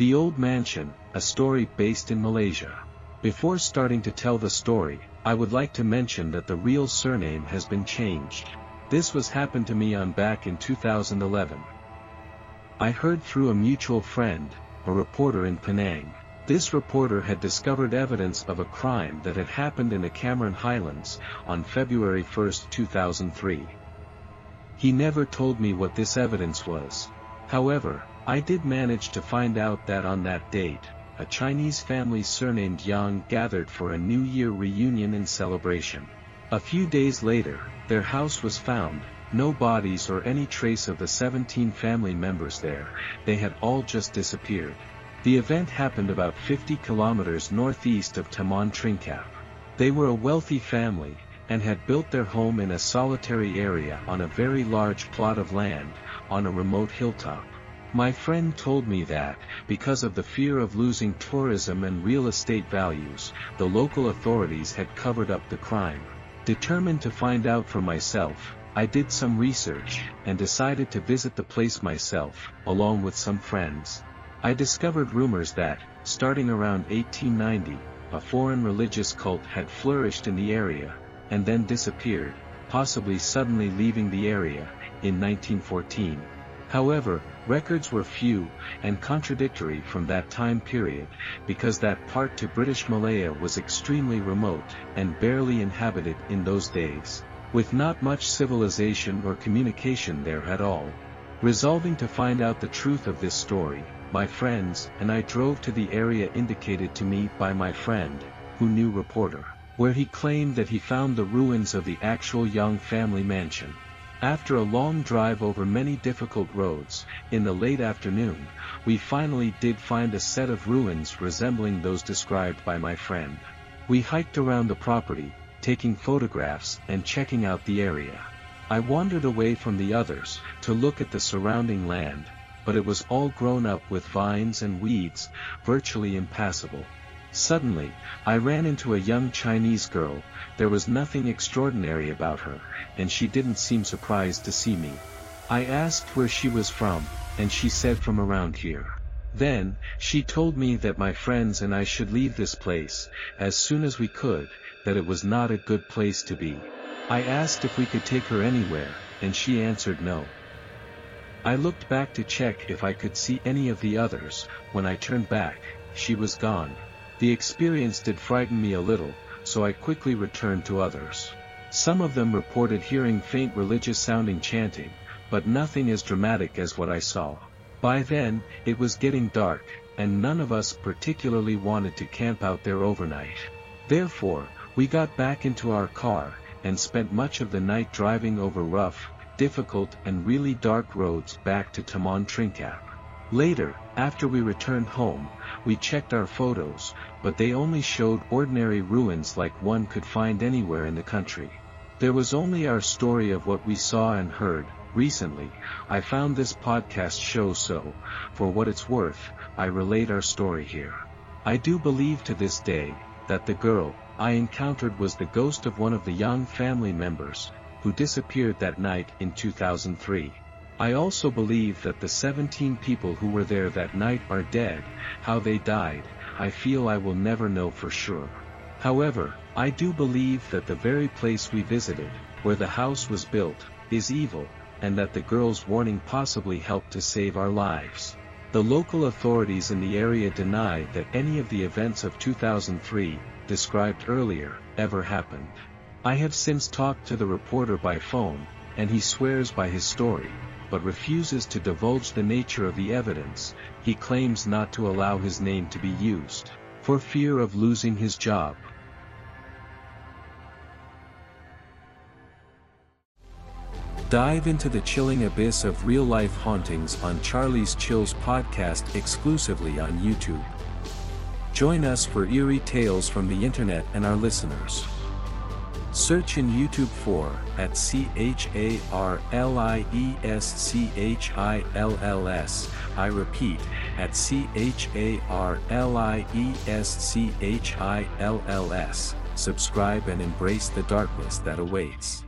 The Old Mansion, a story based in Malaysia. Before starting to tell the story, I would like to mention that the real surname has been changed. This was happened to me on back in 2011. I heard through a mutual friend, a reporter in Penang. This reporter had discovered evidence of a crime that had happened in the Cameron Highlands, on February 1, 2003. He never told me what this evidence was. However, I did manage to find out that on that date, a Chinese family surnamed Yang gathered for a New Year reunion and celebration. A few days later, their house was found, no bodies or any trace of the 17 family members there, they had all just disappeared. The event happened about 50 kilometers northeast of Taman Tringkap. They were a wealthy family, and had built their home in a solitary area on a very large plot of land, on a remote hilltop. My friend told me that, because of the fear of losing tourism and real estate values, the local authorities had covered up the crime. Determined to find out for myself, I did some research, and decided to visit the place myself, along with some friends. I discovered rumors that, starting around 1890, a foreign religious cult had flourished in the area, and then disappeared, possibly suddenly leaving the area, in 1914. However, records were few, and contradictory from that time period, because that part to British Malaya was extremely remote, and barely inhabited in those days, with not much civilization or communication there at all. Resolving to find out the truth of this story, my friends and I drove to the area indicated to me by my friend, who knew reporter, where he claimed that he found the ruins of the actual Yang family mansion. After a long drive over many difficult roads, in the late afternoon, we finally did find a set of ruins resembling those described by my friend. We hiked around the property, taking photographs and checking out the area. I wandered away from the others, to look at the surrounding land, but it was all grown up with vines and weeds, virtually impassable. Suddenly, I ran into a young Chinese girl, there was nothing extraordinary about her, and she didn't seem surprised to see me. I asked where she was from, and she said from around here. Then, she told me that my friends and I should leave this place, as soon as we could, that it was not a good place to be. I asked if we could take her anywhere, and she answered no. I looked back to check if I could see any of the others, when I turned back, she was gone. The experience did frighten me a little, so I quickly returned to others. Some of them reported hearing faint religious-sounding chanting, but nothing as dramatic as what I saw. By then, it was getting dark, and none of us particularly wanted to camp out there overnight. Therefore, we got back into our car, and spent much of the night driving over rough, difficult and really dark roads back to Taman Tringkap. Later, after we returned home, we checked our photos, but they only showed ordinary ruins like one could find anywhere in the country. There was only our story of what we saw and heard. Recently, I found this podcast show so, for what it's worth, I relate our story here. I do believe to this day, that the girl, I encountered was the ghost of one of the young family members, who disappeared that night in 2003. I also believe that the 17 people who were there that night are dead, how they died, I feel I will never know for sure. However, I do believe that the very place we visited, where the house was built, is evil, and that the girl's warning possibly helped to save our lives. The local authorities in the area deny that any of the events of 2003, described earlier, ever happened. I have since talked to the reporter by phone, and he swears by his story, but refuses to divulge the nature of the evidence, he claims not to allow his name to be used, for fear of losing his job. Dive into the chilling abyss of real-life hauntings on Charlie's Chills podcast exclusively on YouTube. Join us for eerie tales from the internet and our listeners. Search in YouTube for at C H A R L I E S C H I L L S. I repeat, at C H A R L I E S C H I L L S. Subscribe and embrace the darkness that awaits.